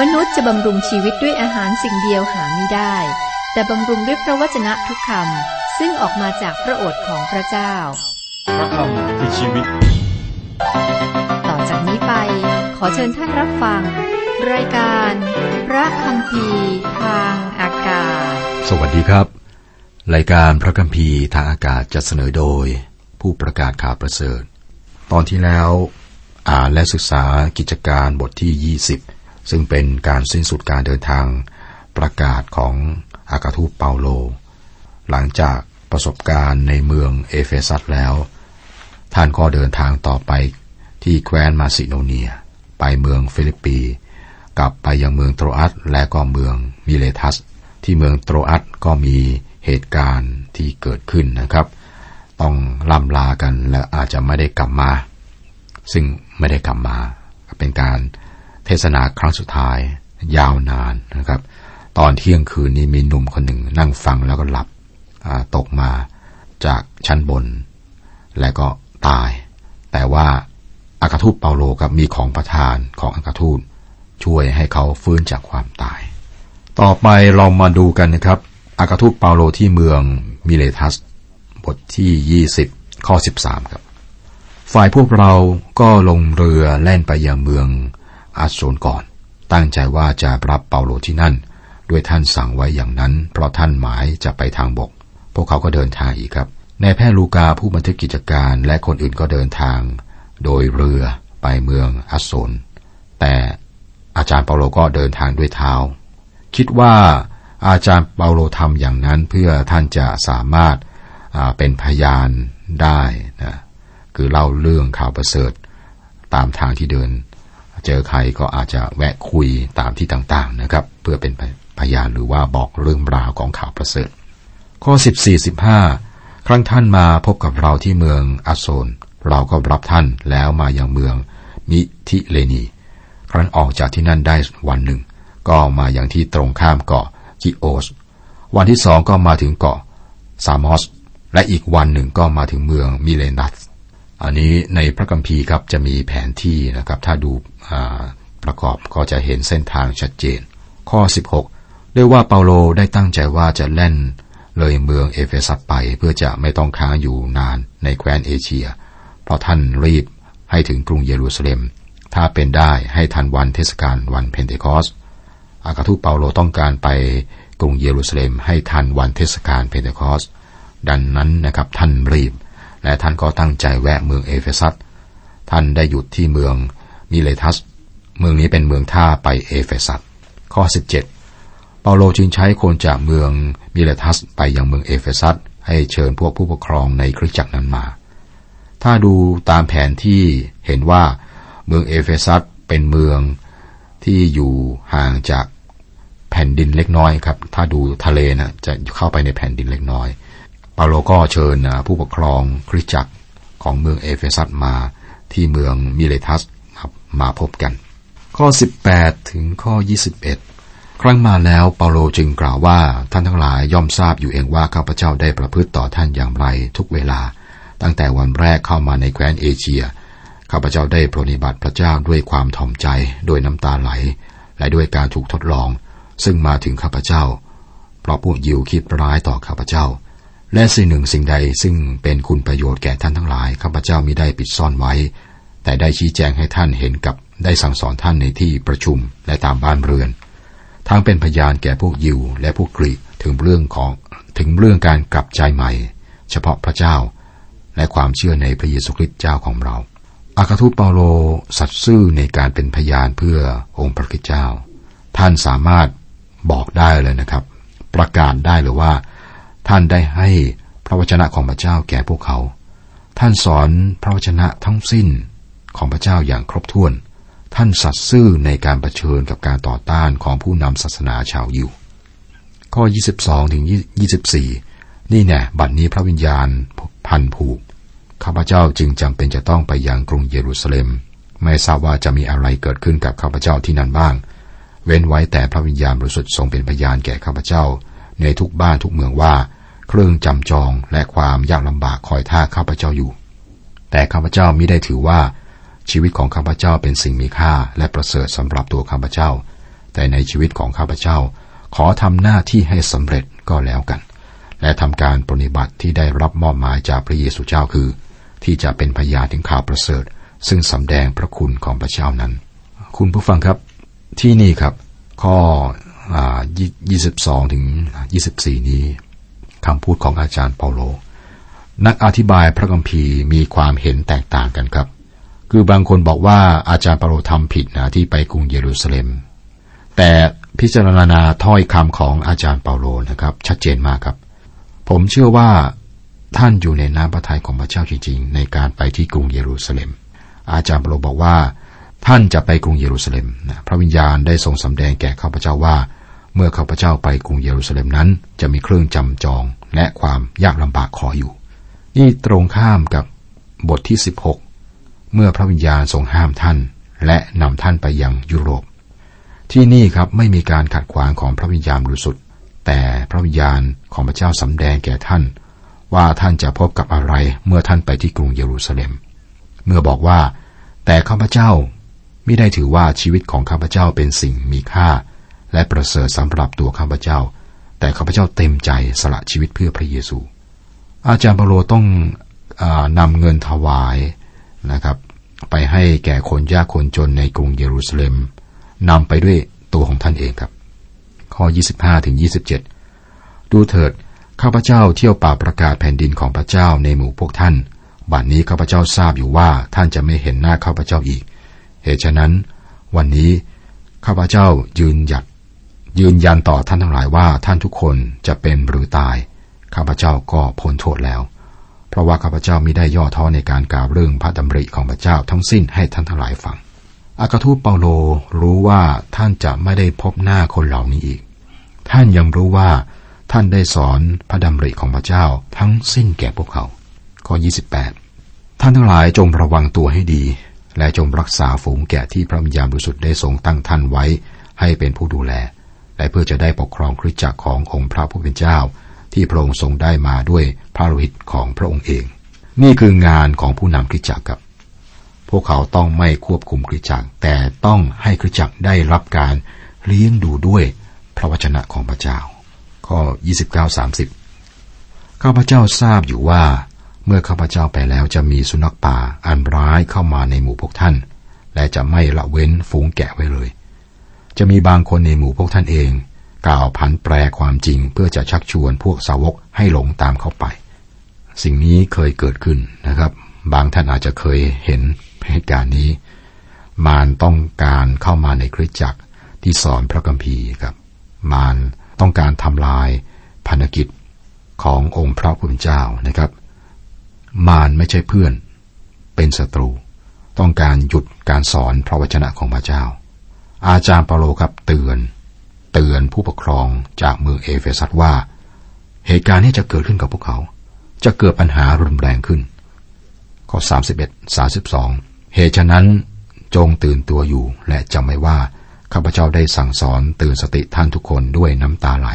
มนุษย์จะบำรุงชีวิตด้วยอาหารสิ่งเดียวหาไม่ได้ แต่บำรุงด้วยพระวจนะทุกคำซึ่งออกมาจากพระโอษฐ์ของพระเจ้า พระคำคือชีวิต ต่อจากนี้ไป ขอเชิญท่านรับฟัง รายการ พระคำพีทางอากาศ สวัสดีครับ รายการพระคัมภีร์ทางอากาศจะเสนอโดย ผู้ประกาศข่าวประเสริฐ ตอนที่แล้ว อ่านและศึกษากิจการบทที่ 20 ซึ่งเป็นการสิ้นสุดการเดินทางประกาศของอัครทูตเปาโล หลังจากประสบการณ์ในเมืองเอเฟซัสแล้ว ท่านก็เดินทางต่อไปที่แคว้นมาซิโดเนีย ไปเมืองฟิลิปปี กลับไปยังเมืองโตรอัสและก็เมืองมิเลทัส ที่เมืองโตรอัสก็มีเหตุการณ์ที่เกิดขึ้นนะครับ ต้องล่ำลากันและอาจจะไม่ได้กลับมา ซึ่งไม่ได้กลับมา เป็นการ เทศนาครั้งสุดท้าย ยาวนานนะครับ ตอนเที่ยงคืนนี้มีหนุ่มคนหนึ่งนั่งฟังแล้วก็หลับตกมาจากชั้นบน และก็ตาย แต่ว่าอากาทูตเปาโลกับมีของประทานของอากาทูตช่วยให้เขาฟื้นจากความตาย ต่อไปเรามาดูกันนะครับอากาทูตเปาโลที่เมืองมิเลทัส บทที่ 20 ข้อ 13 ครับ ฝ่ายพวกเราก็ลงเรือแล่นไปยังเมือง อาโซนก่อน ตั้งใจว่าจะรับเปาโลที่นั่น ด้วยท่านสั่งไว้อย่างนั้น เพราะท่านหมายจะไปทางบก พวกเขาก็เดินทางอีกครับในแพทย์ลูกาผู้บันทึกกิจการและคนอื่นก็เดินทาง โดยเรือไปเมืองอาโซน แต่อาจารย์เปาโลก็เดินทางด้วยเท้า คิดว่าอาจารย์เปาโลทำอย่างนั้นเพื่อท่านจะสามารถเป็นพยานได้นะคือเล่าเรื่องข่าวประเสริฐตามทางที่เดิน เจอใครก็อาจจะแวะคุยตามที่ต่างๆนะครับ เพื่อเป็นพยานหรือว่าบอกเรื่องราวของข่าวประเสริฐ ข้อ 14 15 ครั้งท่านมาพบกับเราที่เมืองอาโซน เราก็รับท่านแล้วมาอย่างเมืองมิทิเลนี ครั้นออกจากที่นั่นได้วันหนึ่ง ก็มาอย่างที่ตรงข้ามเกาะกิโอส วันที่สองก็มาถึงเกาะซามอส และอีกวันหนึ่งก็มาถึงเมืองมิเลนัส อันนี้ในพระคัมภีร์ครับจะมีแผนที่นะครับ ถ้าดูประกอบก็จะเห็นเส้นทางชัดเจน ข้อ 16 ด้วยว่าเปาโลได้ตั้งใจว่าจะเล่นเลยเมืองเอเฟซัสไปเพื่อจะไม่ต้องค้างอยู่นานในแคว้นเอเชีย เพราะท่านรีบให้ถึงกรุงเยรูซาเล็ม ถ้าเป็นได้ให้ทันวันเทศกาลวันเพนเทคอสอัครทูตเปาโลต้องการไปกรุงเยรูซาเล็มให้ทันวันเทศกาลเพนเทคอสดังนั้นนะครับท่านรีบ และท่านก็ตั้งใจแวะเมืองเอเฟซัส ท่านได้หยุดที่เมืองมิเลทัส เมืองนี้เป็นเมืองท่าไปเอเฟซัส ข้อ 17 เปาโลจึงใช้คนจากเมืองมิเลทัสไปยังเมืองเอเฟซัส ให้เชิญพวกผู้ปกครองในคริสตจักรนั้นมา ถ้าดูตามแผนที่เห็นว่าเมืองเอเฟซัสเป็นเมืองที่อยู่ห่างจากแผ่นดินเล็กน้อยครับ ถ้าดูทะเลนะจะเข้าไปในแผ่นดินเล็กน้อย เปาโลก็เชิญผู้ปกครองคริสตจักรของเมืองเอเฟซัสมาที่เมืองมิเลทัสมาพบกัน ข้อ 18 ถึงข้อ 21 ครั้งมาแล้วเปาโลจึงกล่าวว่าท่านทั้งหลายย่อมทราบอยู่เองว่าข้าพเจ้าได้ประพฤติต่อท่านอย่างไรทุกเวลา ตั้งแต่วันแรกเข้ามาในแคว้นเอเชียข้าพเจ้าได้ปรนิบัติพระเจ้าด้วยความถ่อมใจด้วยน้ำตาไหล และด้วยการถูกทดลอง ซึ่งมาถึงข้าพเจ้า เพราะพวกยิวคิดร้ายต่อข้าพเจ้า และสิ่งหนึ่งสิ่งใดซึ่งเป็นคุณประโยชน์แก่ท่านทั้งหลายข้าพเจ้ามิได้ปิดซ่อนไว้ แต่ได้ชี้แจงให้ท่านเห็นกับได้สั่งสอนท่านในที่ประชุมและตามบ้านเรือน ทั้งเป็นพยานแก่พวกยิวและพวกกรีกถึงเรื่องของถึงเรื่องการกลับใจใหม่ เฉพาะพระเจ้า และความเชื่อในพระเยซูคริสต์เจ้าของเรา อากาทูตเปาโลสัตย์ซื่อในการเป็นพยานเพื่อองค์พระคิดเจ้า ท่านสามารถบอกได้เลยนะครับ ประกาศได้เลยว่า ท่านได้ให้พระวจนะของพระเจ้าแก่พวกเขา ท่านสอนพระวจนะทั้งสิ้นของพระเจ้าอย่างครบถ้วน ท่านสัตย์ซื่อในการรเผชิญกับการต่อต้านของผู้นำศาสนาชาวยิว ข้อ 22ถึง24 นี่แน่บัดนนี้พระวิญญาณพันผูก ข้าพเจ้าจึงจำเป็นจะต้องไปยังกรุงเยรูซาเล็ม ไม่ทราบว่าจะมีอะไรเกิดขึ้นกับข้าพเจ้าที่นั่นบ้าง เว้นไว้แต่พระวิญญาณบริสุทธิ์ทรงเป็นพยานแก่ข้าพเจ้า ในทุกบ้านทุกเมืองว่า เครื่องจำจองและความยากลำบากคอยท่าข้าพเจ้าอยู่ แต่ข้าพเจ้ามิได้ถือว่า ชีวิตของข้าพเจ้าเป็นสิ่งมีค่าและประเสริฐสำหรับตัวข้าพเจ้า แต่ในชีวิตของข้าพเจ้า ขอทำหน้าที่ให้สำเร็จก็แล้วกัน และทำการปฏิบัติที่ได้รับมอบหมายจากพระเยซูเจ้าคือ ที่จะเป็นพยานถึงข่าวประเสริฐ ซึ่งสำแดงพระคุณของพระเจ้านั้น คุณผู้ฟังครับที่นี่ครับ ข้อ22ถึง24 นี้ คำพูดของอาจารย์เปาโล นักอธิบายพระคัมภีร์มีความเห็นแตกต่างกันครับ คือบางคนบอกว่าอาจารย์เปาโลทำผิดนะที่ไปกรุงเยรูซาเล็ม แต่พิจารณาถ้อยคำของอาจารย์เปาโลนะครับ ชัดเจนมากครับ ผมเชื่อว่าท่านอยู่ในน้ำพระทัยของพระเจ้าจริงๆ ในการไปที่กรุงเยรูซาเล็ม อาจารย์เปาโลบอกว่าท่านจะไปกรุงเยรูซาเล็มนะพระวิญญาณได้ทรงสำแดงแก่ข้าพเจ้าว่า เมื่อข้าพเจ้าไปกรุงเยรูซาเล็มนั้น จะมีเครื่องจำจอง และความยากลำบากขออยู่ นี่ตรงข้ามกับบทที่ 16 เมื่อพระวิญญาณทรงห้ามท่าน และนำท่านไปยังยุโรป ที่นี่ครับไม่มีการขัดขวางของพระวิญญาณบริสุทธิ์แต่พระวิญญาณของพระเจ้าสำแดงแก่ท่าน ว่าท่านจะพบกับอะไรเมื่อท่านไปที่กรุงเยรูซาเล็ม เมื่อบอกว่า แต่ข้าพเจ้าไม่ได้ถือว่าชีวิตของข้าพเจ้าเป็นสิ่งมีค่า และประเสริฐสำหรับตัวข้าพเจ้า แต่ข้าพเจ้าเต็มใจสละชีวิตเพื่อพระเยซู อาจารย์เปโลต้องอนำเงินถวายนะครับ ไปให้แก่คนยากคนจนในกรุงเยรูซาเล็มนำไปด้วยตัวของท่านเองครับ ข้อ 25ถึง27 ดูเถิดข้าพเจ้าเที่ยวป่าประกาศแผ่นดินของพระเจ้าในหมู่พวกท่าน บัดนนี้ข้าพเจ้าทราบอยู่ว่าท่านจะไม่เห็นหน้าข้าพเจ้าอีก เหตุฉะนั้น วันนี้ข้าพเจ้ายืนหยัด ยืนยันต่อท่านทั้งหลายว่าท่านทุกคนจะเป็นหรือตาย ข้าพเจ้าก็พ้นโทษแล้ว เพราะว่าข้าพเจ้ามิได้ย่อท้อในการกล่าวเรื่องพระดำริของพระเจ้าทั้งสิ้นให้ท่านทั้งหลายฟัง อากาทูตเปาโลรู้ว่าท่านจะไม่ได้พบหน้าคนเหล่านี้อีก ท่านยังรู้ว่าท่านได้สอนพระดำริของพระเจ้าทั้งสิ้นแก่พวกเขา ข้อ 28 ท่านทั้งหลายจงระวังตัวให้ดี และจงรักษาฝูงแกะที่พระวิญญาณบริสุทธิ์ได้ทรงตั้งท่านไว้ให้เป็นผู้ดูแล และเพื่อจะได้ปกครองคริสตจักรขององค์พระผู้เป็นเจ้า ที่พระองค์ทรงได้มาด้วยพระโลหิตของพระองค์เอง นี่คืองานของผู้นำคริสตจักรครับ พวกเขาต้องไม่ควบคุมคริสตจักร แต่ต้องให้คริสตจักรได้รับการเลี้ยงดูด้วยพระวจนะของพระเจ้า ข้อ 29-30 ข้าพเจ้าทราบอยู่ว่า เมื่อข้าพเจ้าไปแล้วจะมีสุนัขป่าอันร้ายเข้ามาในหมู่พวกท่าน และจะไม่ละเว้นฝูงแกะไว้เลย จะมีบางคนในหมู่พวกท่านเอง กล่าวพันแปลความจริงเพื่อจะชักชวนพวกสาวกให้หลงตามเข้าไป สิ่งนี้เคยเกิดขึ้นนะครับ บางท่านอาจจะเคยเห็นเหตุการณ์นี้ มารต้องการเข้ามาในคริสตจักรที่สอนพระคัมภีร์ครับ มารต้องการทำลายพันธกิจขององค์พระผู้เป็นเจ้านะครับ มารไม่ใช่เพื่อน เป็นศัตรู ต้องการหยุดการสอนพระวจนะของพระเจ้า อาจารย์เปาโลครับเตือน เตือนผู้ปกครองจากเมืองเอเฟซัสว่า เหตุการณ์นี้จะเกิดขึ้นกับพวกเขา จะเกิดปัญหารุนแรงขึ้น ข้อ 31 32 เหตุฉะนั้นจงตื่นตัวอยู่และจำไว้ว่าข้าพเจ้าได้สั่งสอนตื่นสติท่านทุกคนด้วยน้ำตาไหล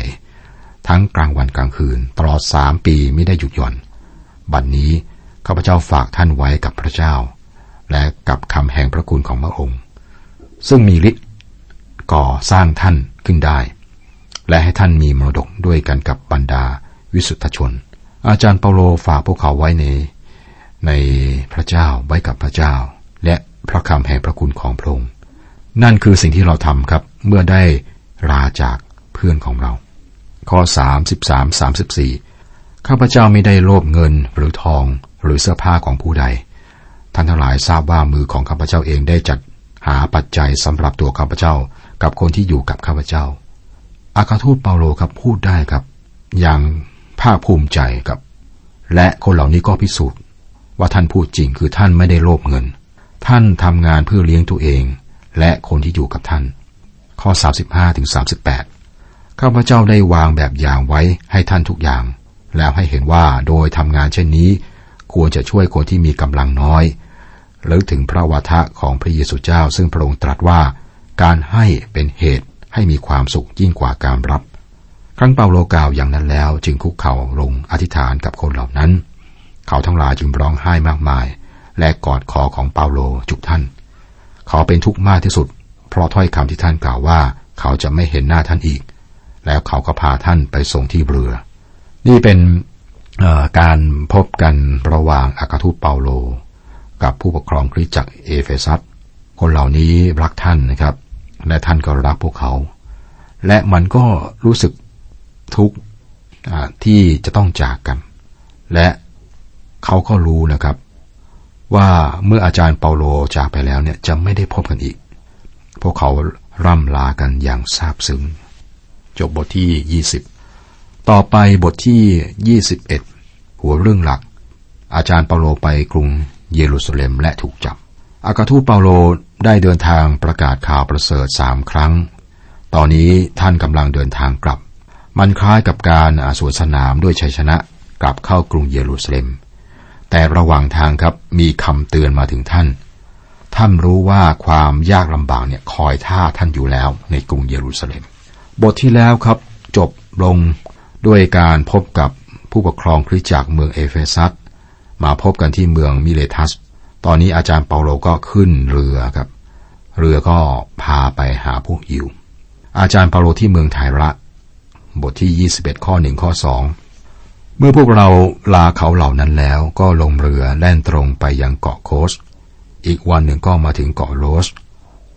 ทั้งกลางวันกลางคืน ตลอดสามปีไม่ได้หยุดหย่อน บัดนนี้ข้าพเจ้าฝากท่านไว้กับพระเจ้า และกับคำแห่งพระคุณของพระองค์ ซึ่งมีฤทธิ์ ก่อสร้างท่านขึ้นได้ และให้ท่านมีมรดกด้วยกันกับบรรดาวิสุทธชน อาจารย์เปาโลฝากพวกเขาไว้ใน ในพระเจ้าไว้กับพระเจ้า และพระคำแห่งพระคุณของพระองค์นั่นคือสิ่งที่เราทำครับเมื่อได้ลาจากเพื่อนของเรา ข้อ 33 34 ข้าพเจ้าไม่ได้โลภเงินหรือทองหรือเสื้อผ้าของผู้ใด ท่านทั้งหลายทราบว่ามือของข้าพเจ้าเองได้จัดหาปัจจัยสำหรับตัวข้าพเจ้า กับคนที่อยู่กับข้าพเจ้า อาคาทูตเปาโลครับพูดได้ครับ อย่างภาคภูมิใจครับ และคนเหล่านี้ก็พิสูจน์ ว่าท่านพูดจริงคือท่านไม่ได้โลภเงิน ท่านทำงานเพื่อเลี้ยงตัวเอง และคนที่อยู่กับท่าน ข้อ 35ถึง38 ข้าพเจ้าได้วางแบบอย่างไว้ให้ท่านทุกอย่าง แล้วให้เห็นว่าโดยทำงานเช่นนี้ ควรจะช่วยคนที่มีกำลังน้อยหรือถึงพระวาทะของพระเยซูเจ้าซึ่งพระองค์ตรัสว่า การให้เป็นเหตุให้มีความสุขยิ่งกว่าการรับ ครั้งเปาโลกล่าวอย่างนั้นแล้ว จึงคุกเข่าลงอธิษฐานกับคนเหล่านั้น เขาทั้งหลายจึงร้องไห้มากมาย และกอดคอของเปาโลจุกท่าน เขาเป็นทุกข์มากที่สุด เพราะถ้อยคำที่ท่านกล่าวว่า เขาจะไม่เห็นหน้าท่านอีก แล้วเขาก็พาท่านไปส่งที่เรือ นี่เป็นการพบกันระหว่างอากาทูตเปาโล กับผู้ปกครองคริสตจักรเอเฟซัสคนเหล่านี้รักท่านนะครับ และท่านก็รักพวกเขา และมันก็รู้สึกทุกข์ที่จะต้องจากกัน และเขาก็รู้นะครับ ว่าเมื่ออาจารย์เปาโลจากไปแล้วเนี่ยจะไม่ได้พบกันอีก พวกเขาร่ำลากันอย่างซาบซึ้ง จบบทที่ 20 ต่อไปบทที่ 21 หัวเรื่องหลัก อาจารย์เปาโลไปกรุงเยรูซาเล็มและถูกจับ อากาทูตเปาโล ได้เดินทางประกาศข่าวประเสริฐสามครั้ง ตอนนี้ท่านกำลังเดินทางกลับ มันคล้ายกับการอาสวนสนามด้วยชัยชนะกลับเข้ากรุงเยรูซาเล็ม แต่ระหว่างทางครับมีคำเตือนมาถึงท่าน ท่านรู้ว่าความยากลำบากเนี่ยคอยท่าท่านอยู่แล้วในกรุงเยรูซาเล็ม บทที่แล้วครับจบลงด้วยการพบกับผู้ปกครองคริสตจักรเมืองเอเฟซัสมาพบกันที่เมืองมิเลทัส ตอนนี้อาจารย์เปาโลก็ขึ้นเรือครับ เรือก็พาไปหาพวกยิว อาจารย์เปาโลที่เมืองไทระ บทที่ 21 ข้อหนึ่งข้อสองเมื่อพวกเราลาเขาเหล่านั้นแล้วก็ลงเรือแล่นตรงไปยังเกาะโคส อีกวันหนึ่งก็มาถึงเกาะโรส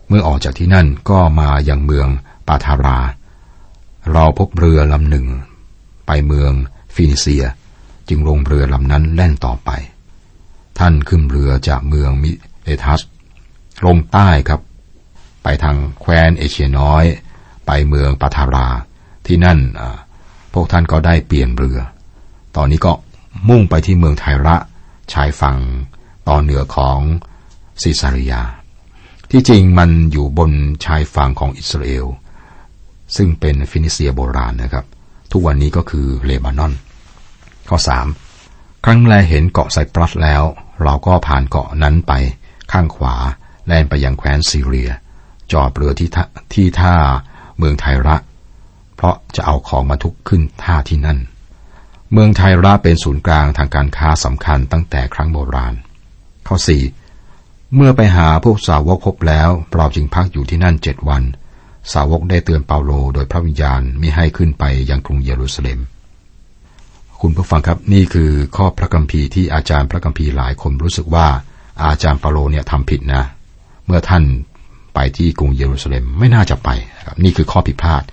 เมื่อออกจากที่นั่นก็มายังเมืองปาทารา เราพบเรือลำหนึ่ง ไปเมืองฟินิเซีย จึงลงเรือลำนั้นแล่นต่อไป ท่านขึ้นเรือจากเมืองมิเอทัส ลงใต้ครับ ไปทางแคว้นเอเชียน้อย ไปเมืองปาทารา ที่นั่นพวกท่านก็ได้เปลี่ยนเรือ ตอนนี้ก็มุ่งไปที่เมืองไทระชายฝั่งตอนเหนือของซิซาริยา ที่จริงมันอยู่บนชายฝั่งของอิสราเอล ซึ่งเป็นฟินิเซียโบราณนะครับ ทุกวันนี้ก็คือเลบานอน ข้อ 3 ครั้งแรเห็นเกาะไซปรัสแล้ว เราก็ผ่านเกาะนั้นไปข้างขวาแล่นไปยังแคว้นซีเรีย จอดเรือที่ที่ท่าเมืองไทระ เพราะจะเอาของมาทุกขึ้นท่าที่นั่น เมืองไทระเป็นศูนย์กลางทางการค้าสำคัญตั้งแต่ครั้งโบราณ ข้อสี่เมื่อไปหาพวกสาวกพบแล้วเราจึงพักอยู่ที่นั่นเจ็ดวัน สาวกได้เตือนเปาโลโดยพระวิญญาณมิให้ขึ้นไปยังกรุงเยรูซาเล็ม คุณผู้ฟังครับนี่คือข้อพระคัมภีร์ที่อาจารย์พระคัมภีร์หลายคนรู้สึกว่าอาจารย์เปาโลเนี่ยทำผิดนะ เมื่อท่านไปที่กรุงเยรูซาเล็มไม่น่าจะไปครับนี่คือข้อผิดพลาด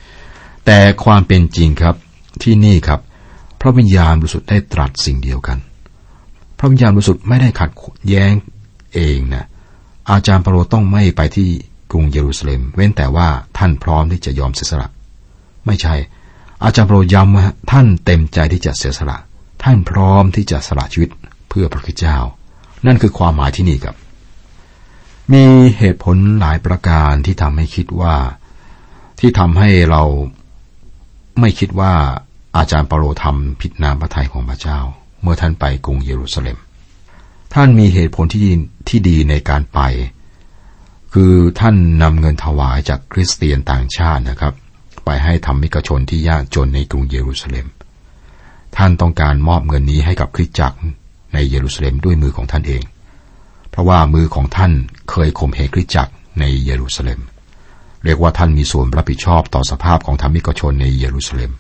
แต่ความเป็นจริงครับที่นี่ครับ พระวิญญาณบริสุทธิ์ได้ตรัสสิ่งเดียวกัน พระวิญญาณบริสุทธิ์ไม่ได้ขัดแย้งเองนะอาจารย์เปโลต้องไม่ไปที่กรุงเยรูซาเล็ม เว้นแต่ว่าท่านพร้อมที่จะยอมเสียสละ ไม่ใช่ อาจารย์เปโลย้ำว่าท่านเต็มใจที่จะเสียสละ ท่านพร้อมที่จะสละชีวิตเพื่อพระคิดเจ้า นั่นคือความหมายที่นี่ครับ มีเหตุผลหลายประการที่ทำให้คิดว่า ที่ทำให้เราไม่คิดว่าอาจารย์เปาโลทำผิดนามพระทัยของพระเจ้า เมื่อท่านไปกรุงเยรูซาเล็ม ท่านมีเหตุผลที่ที่ดีในการไป คือท่านนำเงินถวายจากคริสเตียนต่างชาตินะครับ ไปให้ธรรมิกชนที่ยากจนในกรุงเยรูซาเล็ม ท่านต้องการมอบเงินนี้ให้กับคริสตจักรในเยรูซาเล็มด้วยมือของท่านเอง เพราะว่ามือของท่านเคยข่มเหงคริสตจักรในเยรูซาเล็ม เรียกว่าท่านมีส่วนรับผิดชอบต่อสภาพของธรรมิกชนในเยรูซาเล็ม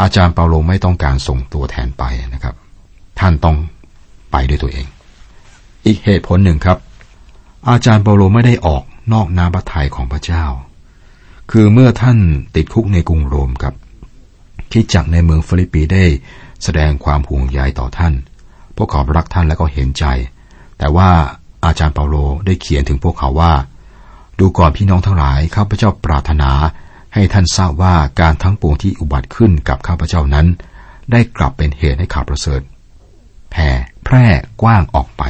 อาจารย์เปาโลไม่ต้องการส่งตัวแทนไปนะครับ ท่านต้องไปด้วยตัวเอง อีกเหตุผลหนึ่งครับ อาจารย์เปาโลไม่ได้ออกนอกน้ำพระทัยของพระเจ้า คือเมื่อท่านติดคุกในกรุงโรมครับคริสตจักรในเมืองฟิลิปปีได้แสดงความห่วงใยต่อท่าน พวกเขารักท่านและก็เห็นใจ แต่ว่าอาจารย์เปาโลได้เขียนถึงพวกเขาว่า ดูก่อนพี่น้องทั้งหลายข้าพเจ้าปรารถนาให้ท่านทราบว่าการทั้งปวงที่อุบัติขึ้นกับข้าพเจ้านั้น ได้กลับเป็นเหตุให้ข่าวประเสริฐแผ่แพร่กว้างออกไป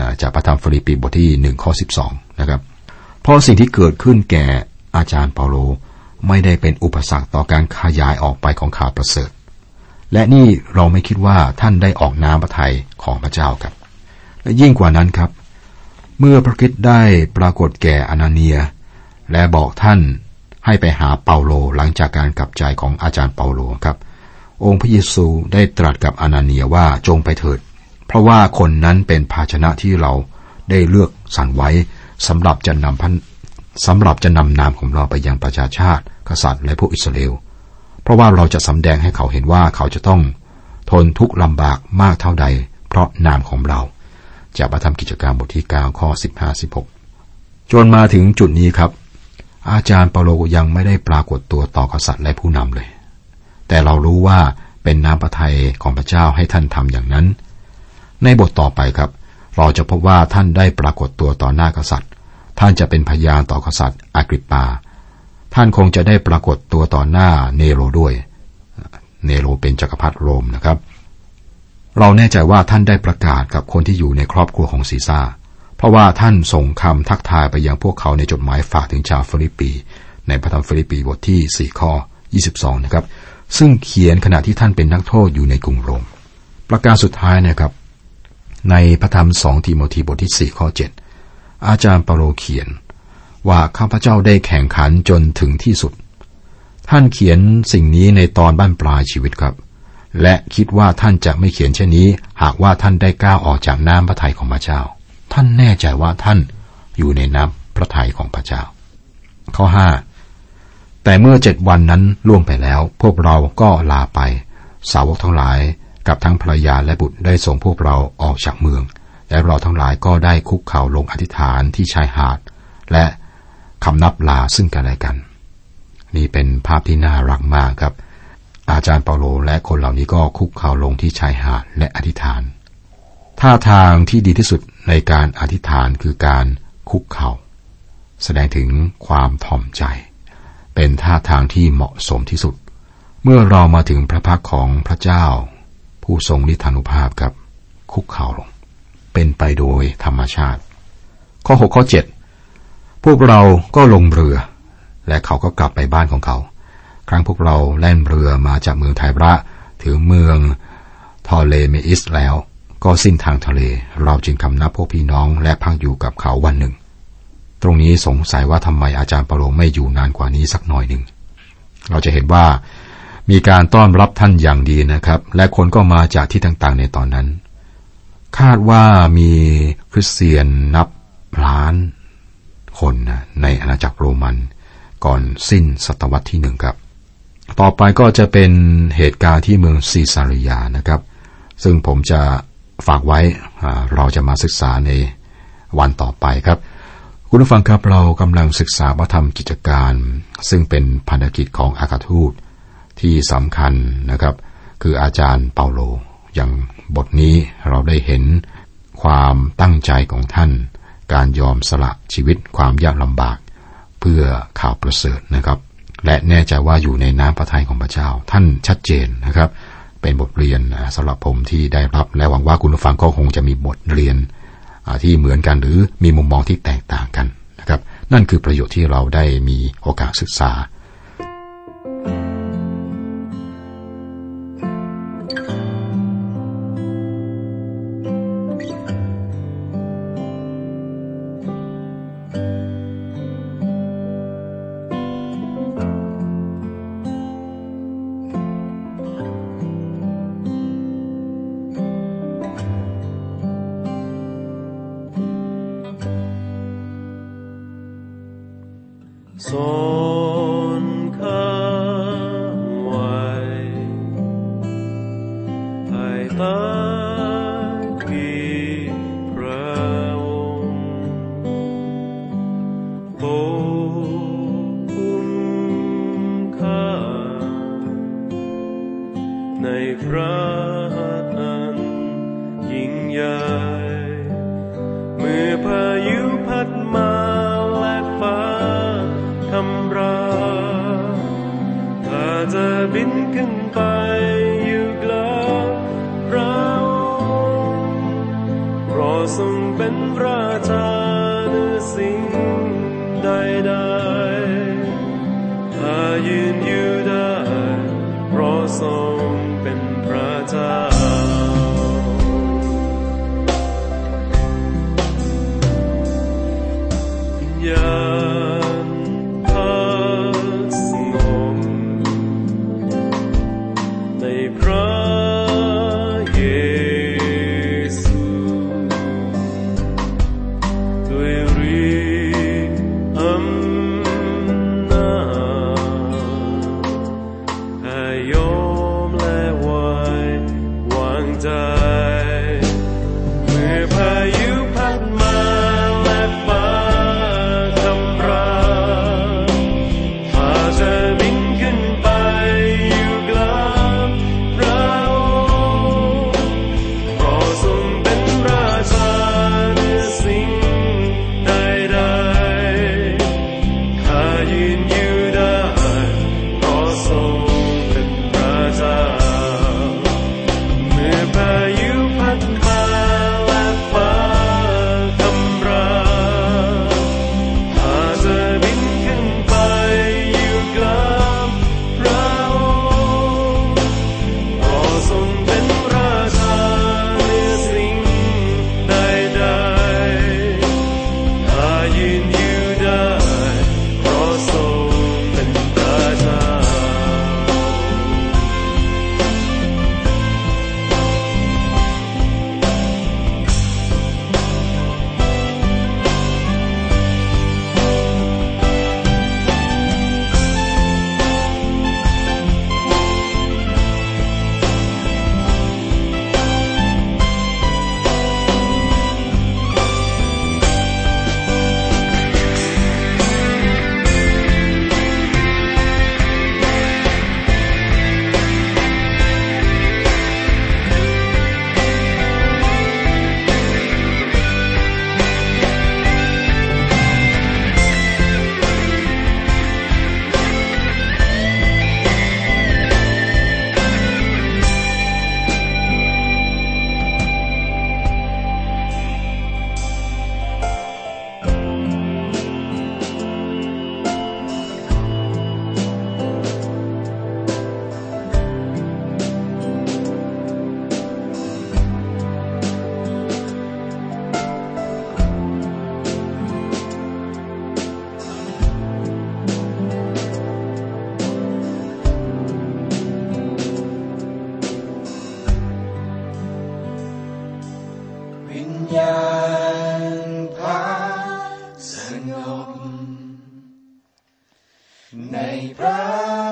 นะจากพระธรรมฟิลิปปีบทที่หนึ่งข้อสิบสองนะครับ เพราะสิ่งที่เกิดขึ้นแก่ อาจารย์เปาโลไม่ได้เป็นอุปสรรคต่อการขยายออกไปของข่าวประเสริฐ และนี่เราไม่คิดว่าท่านได้ออกน้ำพระทัยของพระเจ้าครับ และยิ่งกว่านั้นครับ เมื่อพระคิดได้ปรากฏแก่อนาเนีย และบอกท่านให้ไปหาเปาโลหลังจากการกลับใจของอาจารย์เปาโลครับ องค์พระเยซูได้ตรัสกับอนาเนียว่าจงไปเถิด เพราะว่าคนนั้นเป็นภาชนะที่เราได้เลือกสรรไว้สำหรับจะนำพัน สำหรับจะนำนามของเราไปยังประชาชาติ กษัตริย์และพวกอิสราเอล เพราะว่าเราจะสำแดงให้เขาเห็นว่าเขาจะต้องทนทุกข์ลำบากมากเท่าใด เพราะนามของเรา จากพระธรรมกิจการบทที่9ข้อ15 16 จนมาถึงจุดนี้ครับ อาจารย์เปาโลยังไม่ได้ปรากฏตัวต่อกษัตริย์และผู้นำเลย แต่เรารู้ว่าเป็นน้ำพระทัยของพระเจ้าให้ท่านทำอย่างนั้น ในบทต่อไปครับ เราจะพบว่าท่านได้ปรากฏตัวต่อหน้ากษัตริย์ ท่านจะเป็นพยานต่อกษัตริย์อากริปปา ท่านคงจะได้ปรากฏตัวต่อหน้าเนโรด้วย เนโรเป็นจกักรพรรดิโรมนะครับ เราแน่ใจว่าท่านได้ประกาศกับคนที่อยู่ในครอบครัวของซีซ่า เพราะว่าท่านส่งคำทักทายไปยังพวกเขาในจดหมายฝากถึงชาวฟิลิปปี ในพระธรรมฟิลิปปีบทที่ 4 ข้อ 22 นะครับ ซึ่งเขียนขณะที่ท่านเป็นนักโทษอยู่ในกรุงโรม ประการสุดท้ายนะครับ ในพระธรรมสองทิโมธีบทที่ 4 ข้อ 7 อาจารย์เปาโลเขียน ว่าข้าพเจ้าได้แข่งขันจนถึงที่สุด ท่านเขียนสิ่งนี้ในตอนบั้นปลายชีวิตครับ และคิดว่าท่านจะไม่เขียนเช่นนี้ หากว่าท่านได้ก้าวออกจากน้ำพระทัยของพระเจ้า ท่านแน่ใจว่าท่านอยู่ในน้ำพระทัยของพระเจ้า ข้อห้าแต่เมื่อเจ็ดวันนั้นล่วงไปแล้ว พวกเราก็ลาไป สาวกทั้งหลายกับทั้งภรรยาและบุตรได้ส่งพวกเราออกจากเมือง และเราทั้งหลายก็ได้คุกเข่าลงอธิษฐานที่ชายหาด และคำนับลาซึ่งกันและกัน นี่เป็นภาพที่น่ารักมากครับ อาจารย์เปาโลและคนเหล่านี้ก็คุกเข่าลงที่ชายหาดและอธิษฐาน ท่าทางที่ดีที่สุดในการอธิษฐานคือการคุกเขา่า แสดงถึงความถ่อมใจ เป็นท่าทางที่เหมาะสมที่สุด เมื่อเรามาถึงพระพักของพระเจ้า ผู้ทรงฤทธานุภาพกับคุกเข่าลง เป็นไปโดยธรรมชาติ ข้อ 6 ข้อ 7 พวกเราก็ลงเรือ และเขาก็กลับไปบ้านของเขา ครั้งพวกเราแล่นเรือมาจากเมืองไทระถึงเมืองทอเลเมอิสแล้ว ก็สิ้นทางทะเล เราจึงคำนับพวกพี่น้องและพักอยู่กับเขาวันหนึ่ง ตรงนี้สงสัยว่าทำไมอาจารย์เปาโลไม่อยู่นานกว่านี้สักหน่อยหนึ่ง เราจะเห็นว่ามีการต้อนรับท่านอย่างดีนะครับ และคนก็มาจากที่ต่างๆ ในตอนนั้น คาดว่ามีคริสเตียนนับล้านคนนะในอาณาจักรโรมันก่อนสิ้นศตวรรษที่หนึ่งครับ ต่อไปก็จะเป็นเหตุการณ์ที่เมืองซีซาริยานะครับ ซึ่งผมจะฝากไว้เราจะมาศึกษาในวันต่อไปครับ คุณผู้ฟังครับเรากำลังศึกษาพระธรรมกิจการ ซึ่งเป็นพันธกิจของอาคาทูตที่สำคัญนะครับ คืออาจารย์เปาโล อย่างบทนี้เราได้เห็นความตั้งใจของท่าน การยอมสละชีวิตความยากลำบาก เพื่อข่าวประเสริฐนะครับ และแน่ใจว่าอยู่ในน้ำพระทัยของพระเจ้า ท่านชัดเจนนะครับ เป็นบทเรียนสำหรับผมที่ได้รับ และหวังว่าคุณผู้ฟังก็คงจะมีบทเรียนที่เหมือนกันหรือมีมุมมองที่แตกต่างกันนะครับ นั่นคือประโยชน์ที่เราได้มีโอกาสศึกษา ในพระ